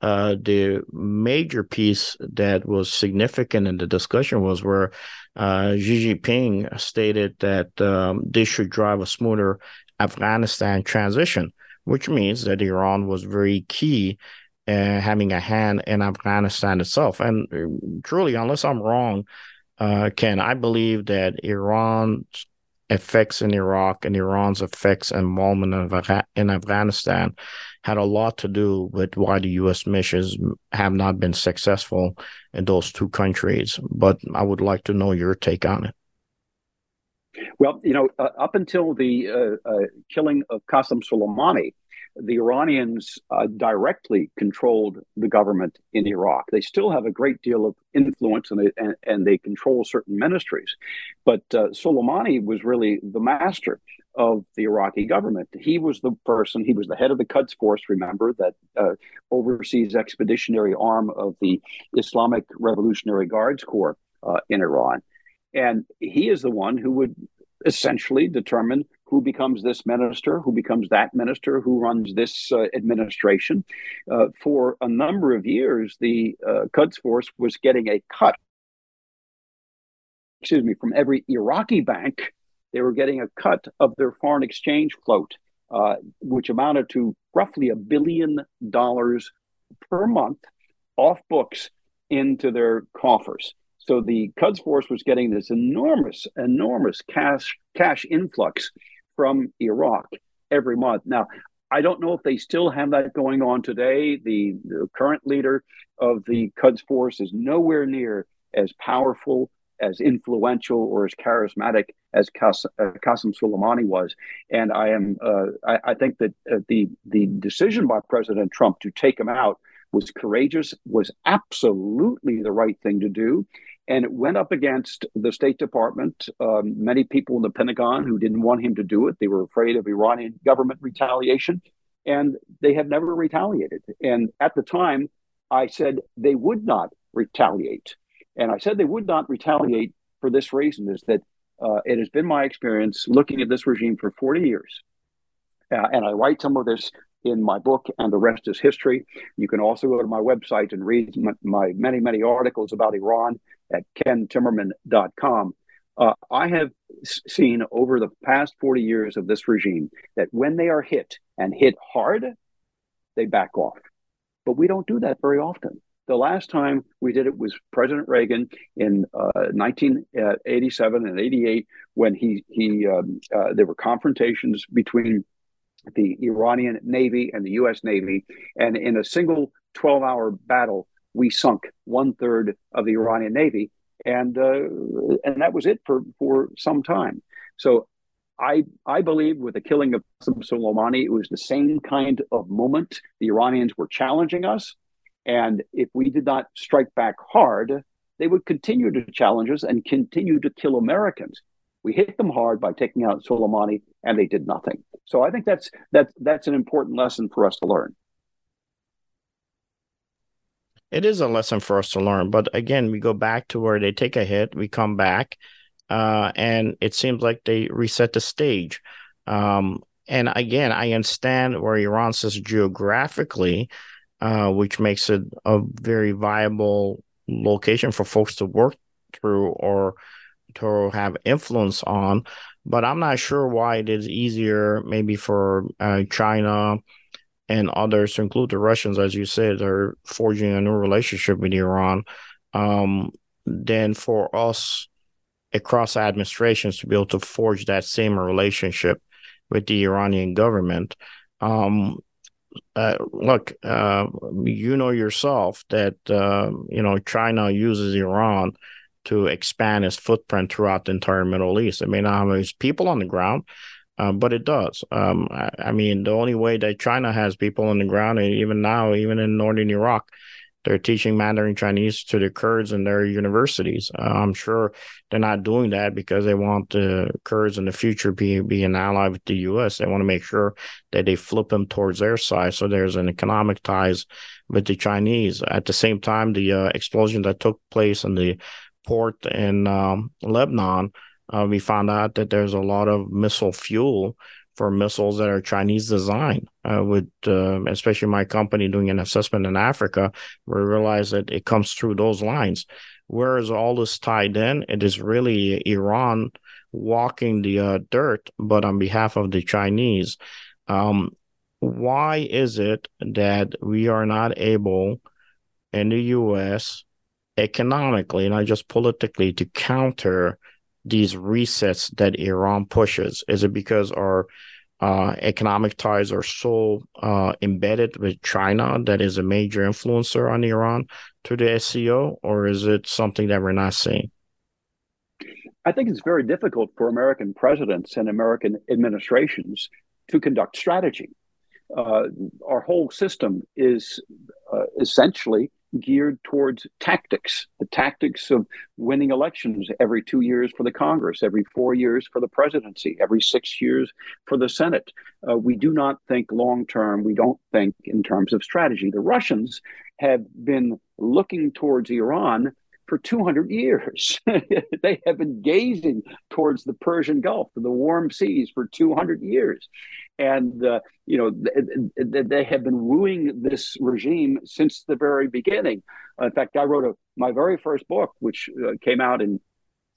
Speaker 2: uh, the major piece that was significant in the discussion was where uh, Xi Jinping stated that um, this should drive a smoother Afghanistan transition, which means that Iran was very key uh, having a hand in Afghanistan itself. And uh, truly, unless I'm wrong, uh, Ken, I believe that Iran's effects in Iraq and Iran's effects and involvement in Afghanistan had a lot to do with why the U.S. missions have not been successful in those two countries. But I would like to know your take on it.
Speaker 3: Well, you know, uh, up until the uh, uh, killing of Qasem Soleimani, the Iranians uh, directly controlled the government in Iraq. They still have a great deal of influence and they, and, and they control certain ministries. But uh, Soleimani was really the master of the Iraqi government. He was the person, he was the head of the Quds Force, remember, that uh, oversees expeditionary arm of the Islamic Revolutionary Guards Corps uh, in Iran. And he is the one who would essentially determine who becomes this minister, who becomes that minister, who runs this uh, administration. Uh, for a number of years, the uh, Quds Force was getting a cut, excuse me, from every Iraqi bank. They were getting a cut of their foreign exchange float, uh, which amounted to roughly a billion dollars per month off books into their coffers. So the Quds Force was getting this enormous, enormous cash cash influx from Iraq every month. Now, I don't know if they still have that going on today. The, the current leader of the Quds Force is nowhere near as powerful, as influential, or as charismatic as uh, Qasem Soleimani was. And I am, uh, I, I, think that uh, the the decision by President Trump to take him out was courageous, was absolutely the right thing to do. And it went up against the State Department, um, many people in the Pentagon who didn't want him to do it. They were afraid of Iranian government retaliation, and they have never retaliated. And at the time, I said they would not retaliate. And I said they would not retaliate for this reason is that uh, it has been my experience looking at this regime for 40 years. Uh, and I write some of this in my book, and the rest is history. You can also go to my website and read my, my many, many articles about Iran at kentimmerman.com. Uh, I have seen over the past 40 years of this regime that when they are hit and hit hard, they back off. But we don't do that very often. The last time we did it was President Reagan in uh, 1987 and 88 when he he um, uh, there were confrontations between the Iranian Navy and the U.S. Navy. And in a single 12 hour battle, we sunk one third of the Iranian Navy. And, uh, and that was it for, for some time. So I, I believe with the killing of Qasem Soleimani, it was the same kind of moment. The Iranians were challenging us. And if we did not strike back hard, they would continue to challenge us and continue to kill Americans. We hit them hard by taking out Soleimani, and they did nothing. So I think that's that's that's an important lesson for us to learn.
Speaker 2: It is a lesson for us to learn, but again, we go back to where they take a hit, we come back, uh, and it seems like they reset the stage. Um, and again, I understand where Iran sits geographically, uh, which makes it a very viable location for folks to work through or to have influence on. But I'm not sure why it is easier, maybe for uh, China and others, to include the Russians, as you said, are forging a new relationship with Iran, um, than for us across administrations to be able to forge that same relationship with the Iranian government. Um, uh, look, uh, you know yourself that uh, you know China uses Iran to expand its footprint throughout the entire Middle East. It may not have its people on the ground, uh, but it does. Um, I, I, mean, the only way that China has people on the ground, and even now, even in northern Iraq, they're teaching Mandarin Chinese to the Kurds in their universities. Uh, I'm sure they're not doing that because they want the Kurds in the future be be an ally with the U.S. They want to make sure that they flip them towards their side, so there's an economic ties with the Chinese. At the same time, the uh, explosion that took place in the port in um, Lebanon, uh, we found out that there's a lot of missile fuel for missiles that are Chinese design. Uh, with uh, especially my company doing an assessment in Africa, we realize that it comes through those lines. Whereas all this tied in, it is really Iran walking the uh, dirt, but on behalf of the Chinese. Um, why is it that we are not able in the U.S. economically, not just politically, to counter these resets that Iran pushes? Is it because our uh, economic ties are so uh, embedded with China that is a major influencer on Iran to the SCO, or is it something that we're not seeing?
Speaker 3: I think it's very difficult for American presidents and American administrations to conduct strategy. Uh, our whole system is uh, essentially geared towards tactics, the tactics of winning elections every two years for the Congress, every four years for the presidency, every six years for the Senate. Uh, we do not think long term. We don't think in terms of strategy. The Russians have been looking towards Iran for 200 years. [LAUGHS] they have been gazing towards the Persian Gulf, the warm seas, for 200 years. And, uh, you know, th- th- they have been wooing this regime since the very beginning. in fact, I wrote a, my very first book, which uh, came out in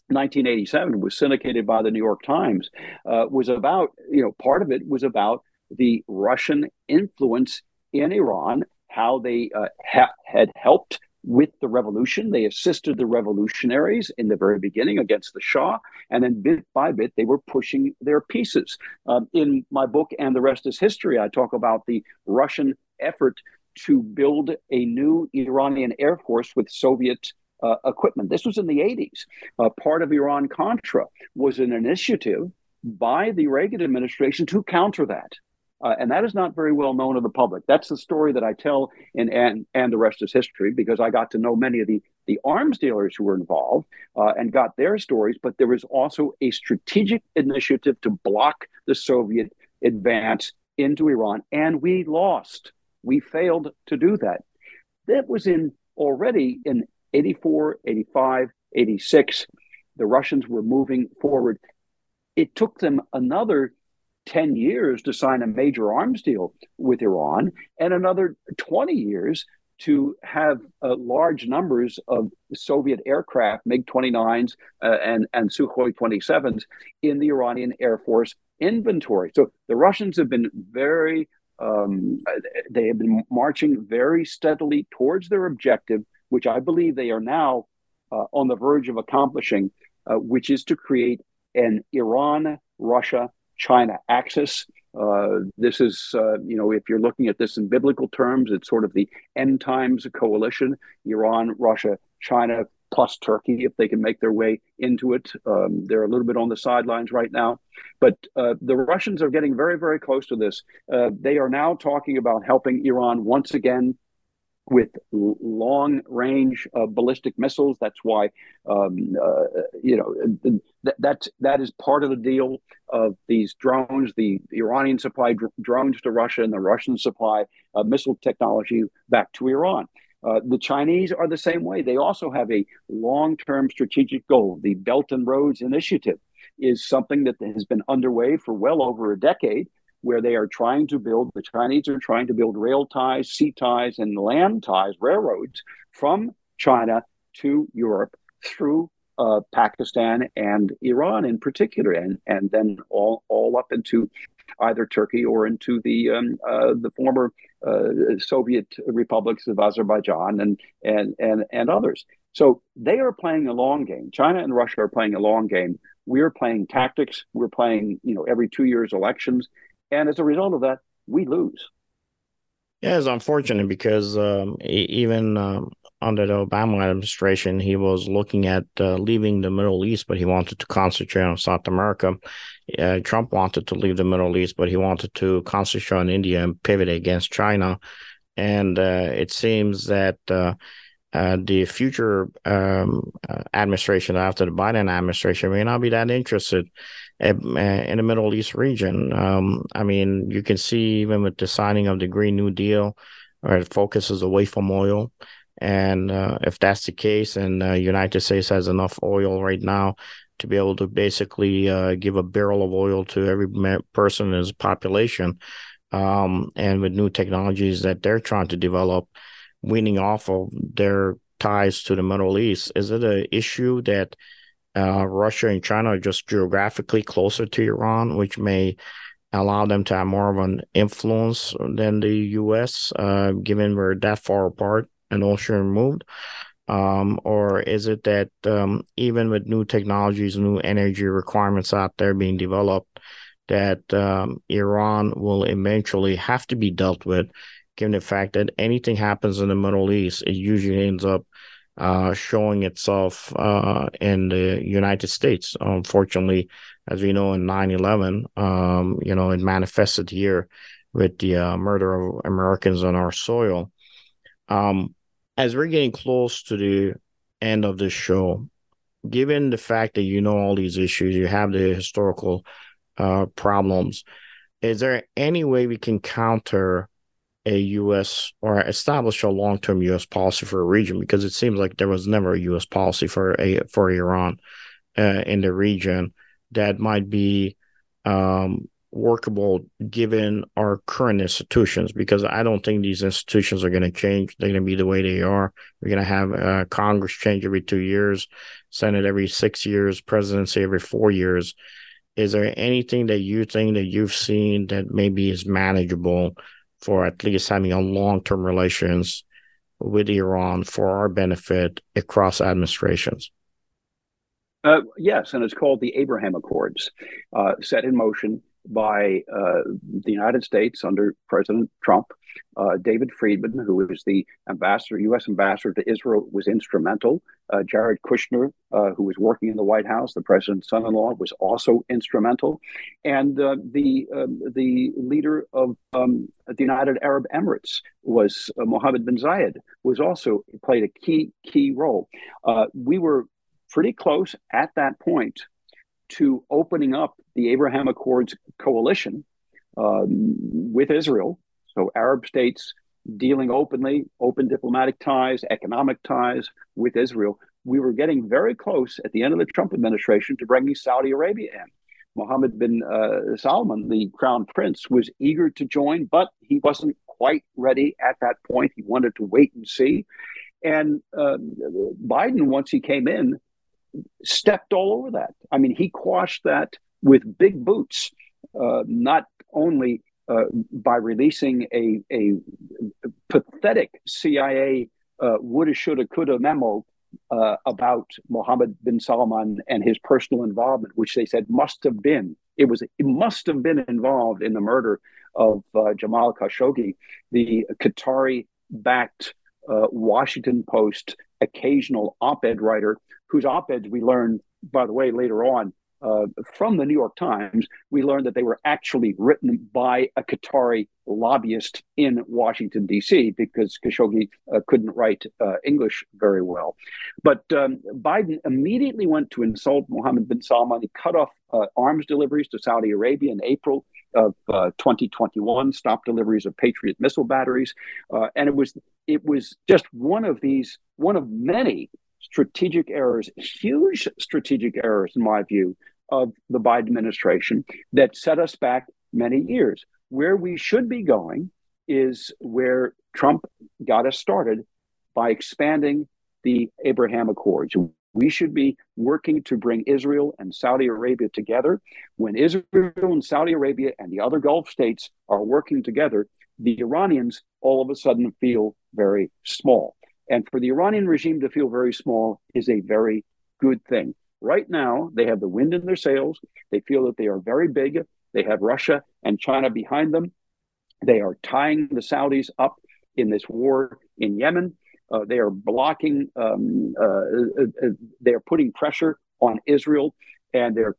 Speaker 3: 1987, was syndicated by the New York Times, uh, was about, you know, part of it was about the Russian influence in Iran, how they uh, ha- had helped with the revolution. They assisted the revolutionaries in the very beginning against the Shah, and then bit by bit they were pushing their pieces. Um, in my book, and the rest is history, I talk about the Russian effort to build a new Iranian air force with Soviet. Uh, equipment. This was in the 80s. Uh, part of Iran Contra was an initiative by the Reagan administration to counter that. Uh, and that is not very well known to the public. That's the story that I tell in and and the rest is history because I got to know many of the the arms dealers who were involved uh, and got their stories. But there was also a strategic initiative to block the Soviet advance into Iran, and we lost. We failed to do that. That was in already in 84, 85, 86. The Russians were moving forward. It took them another 10 years to sign a major arms deal with Iran and another 20 years to have uh, large numbers of Soviet aircraft, MiG 29s uh, and, and Sukhoi 27s, in the Iranian Air Force inventory. So the Russians have been very, um, they have been marching very steadily towards their objective, which I believe they are now uh, on the verge of accomplishing, uh, which is to create an Iran Russia China axis. Uh, this is, uh, you know, if you're looking at this in biblical terms, it's sort of the end times coalition Iran, Russia, China, plus Turkey, if they can make their way into it. Um, they're a little bit on the sidelines right now. But uh, the Russians are getting very, very close to this. Uh, they are now talking about helping Iran once again with long range uh, ballistic missiles. That's why, um, uh, you know, that, that's, that is part of the deal of these drones. The, Iranian supply dr- drones to Russia and the Russian supply uh, missile technology back to Iran. Uh, the Chinese are the same way. They also have a long term strategic goal. The Belt and Roads Initiative is something that has been underway for well over a decade where they are trying to build, the Chinese are trying to build rail ties, sea ties, and land ties, railroads from China to Europe through uh, Pakistan and Iran in particular, and, and then all, all up into either Turkey or into the um, uh, the former uh, Soviet republics of Azerbaijan and and and and others. So they are playing a long game. China and Russia are playing a long game. We're playing tactics. We're playing, you know, every two years elections, and as a result of that, we lose.
Speaker 2: Yeah, it's unfortunate because um, even um, under the Obama administration, he was looking at uh, leaving the Middle East, but he wanted to concentrate on South America. Uh, Trump wanted to leave the Middle East, but he wanted to concentrate on India and pivot against China. And uh, it seems that uh, the future um, uh, administration after the Biden administration may not be that interested in, in the Middle East region. Um, I mean, you can see even with the signing of the Green New Deal, where it focuses away from oil. And uh, if that's the case, and the uh, United States has enough oil right now to be able to basically uh, give a barrel of oil to every person in his population, um, and with new technologies that they're trying to develop, weaning off of their ties to the Middle East, is it an issue that uh, Russia and China are just geographically closer to Iran, which may allow them to have more of an influence than the U.S., uh, given we're that far apart and ocean removed? Um, or is it that um, even with new technologies, new energy requirements out there being developed, that um, Iran will eventually have to be dealt with, given the fact that anything happens in the Middle East, it usually ends up uh, showing itself uh, in the United States. Unfortunately, as we know in 9 11, um, you know, it manifested here with the uh, murder of Americans on our soil. Um, as we're getting close to the end of this show, given the fact that you know all these issues, you have the historical uh, problems, is there any way we can counter a U.S. or establish a long-term U.S. policy for a region? Because it seems like there was never a U.S. policy for a for Iran uh, in the region that might be um, workable given our current institutions because I don't think these institutions are going to change. They're going to be the way they are. We're going to have uh, Congress change every two years, Senate every six years, presidency every four years. Is there anything that you think that you've seen that maybe is manageable for at least having a long term relations with Iran for our benefit across administrations?
Speaker 3: Uh, yes, and it's called the Abraham Accords, uh, set in motion by uh, the United States under President Trump. Uh, David Friedman, who was the ambassador, U.S. ambassador to Israel, was instrumental. Uh, Jared Kushner, uh, who was working in the White House, the president's son-in-law, was also instrumental, and uh, the um, the leader of um, the United Arab Emirates was uh, Mohammed bin Zayed, was also played a key key role. we were pretty close at that point to opening up the Abraham Accords coalition um, with Israel. So Arab states dealing openly, open diplomatic ties, economic ties with Israel. We were getting very close at the end of the Trump administration to bringing Saudi Arabia in. Mohammed bin uh, Salman, the crown prince, was eager to join, but he wasn't quite ready at that point. He wanted to wait and see. And uh, Biden, once he came in, stepped all over that. I mean, he quashed that with big boots, uh, not only uh, by releasing a, a pathetic CIA uh, woulda, shoulda, coulda memo uh, about Mohammed bin Salman and his personal involvement, which they said must have been it was it must have been involved in the murder of uh, Jamal Khashoggi, the Qatari-backed uh, Washington Post occasional op-ed writer whose op-eds we learned, by the way, later on uh, from the New York Times, we learned that they were actually written by a Qatari lobbyist in Washington, D.C., because Khashoggi uh, couldn't write uh, English very well. But um, Biden immediately went to insult Mohammed bin Salman. He cut off uh, arms deliveries to Saudi Arabia in April of uh, 2021, stopped deliveries of Patriot missile batteries. Uh, and it was, it was just one of these, one of many strategic errors, huge strategic errors, in my view, of the Biden administration that set us back many years. Where we should be going is where Trump got us started by expanding the Abraham Accords. We should be working to bring Israel and Saudi Arabia together. When Israel and Saudi Arabia and the other Gulf states are working together, the Iranians all of a sudden feel very small. And for the Iranian regime to feel very small is a very good thing. Right now, they have the wind in their sails. They feel that they are very big. They have Russia and China behind them. They are tying the Saudis up in this war in Yemen. Uh, they are blocking, um, uh, uh, uh they are putting pressure on Israel, and they're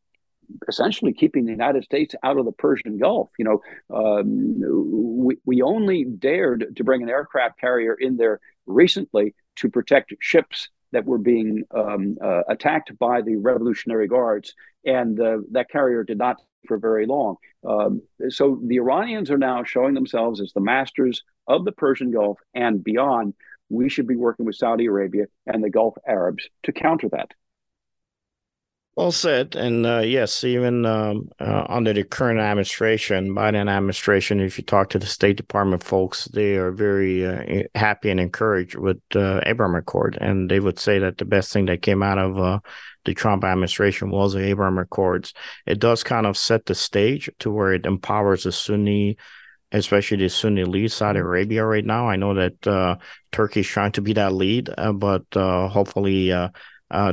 Speaker 3: essentially keeping the United States out of the Persian Gulf. You know, um, we, we only dared to bring an aircraft carrier in there recently to protect ships that were being um, uh, attacked by the Revolutionary Guards, and uh, that carrier did not for very long. Um, so the Iranians are now showing themselves as the masters of the Persian Gulf and beyond. We should be working with Saudi Arabia and the Gulf Arabs to counter that.
Speaker 2: Well said. And uh, yes, even um, uh, under the current administration, Biden administration, if you talk to the State Department folks, they are very uh, happy and encouraged with uh, Abraham Accord. And they would say that the best thing that came out of uh, the Trump administration was the Abraham Accords. It does kind of set the stage to where it empowers the Sunni especially the Sunni lead Saudi Arabia right now. I know that uh, Turkey is trying to be that lead, uh, but uh, hopefully uh,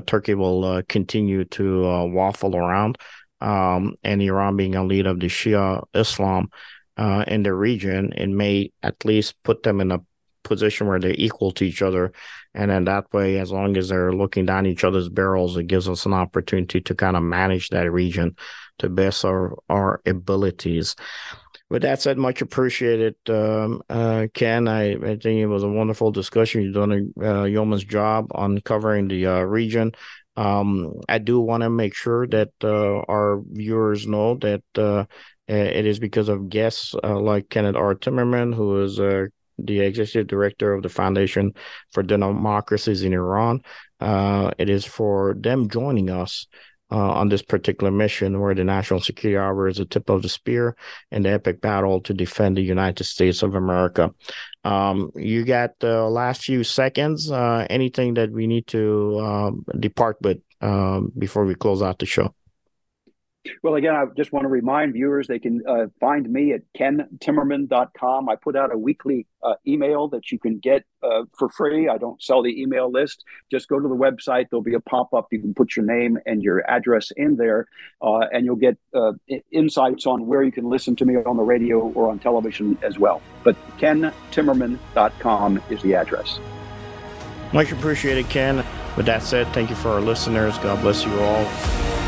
Speaker 2: Turkey will uh, continue to uh, waffle around, um, and Iran being a leader of the Shia Islam uh, in the region, it may at least put them in a position where they're equal to each other. And then that way, as long as they're looking down each other's barrels, it gives us an opportunity to kind of manage that region to best our, our abilities. With that said, much appreciated, um, uh, Ken. I, I, think it was a wonderful discussion. You've done a uh, yeoman's job on covering the uh, region. Um, I do want to make sure that uh, our viewers know that uh, it is because of guests uh, like Kenneth R. Timmerman, who is the executive director of the Foundation for Democracies in Iran. it is for them joining us uh, on this particular mission, where the National Security Hour is the tip of the spear in the epic battle to defend the United States of America. Um, you got the last few seconds. Uh, anything that we need to um, depart with um, before we close out the show?
Speaker 3: Well, again, I just want to remind viewers they can uh, find me at kentimmerman.com. I put out a weekly uh, email that you can get uh, for free. I don't sell the email list. Just go to the website. There'll be a pop up. You can put your name and your address in there, uh, and you'll get uh, insights on where you can listen to me on the radio or on television as well. But kentimmerman.com is the address.
Speaker 2: Much appreciated, Ken. With that said, thank you for our listeners. God bless you all.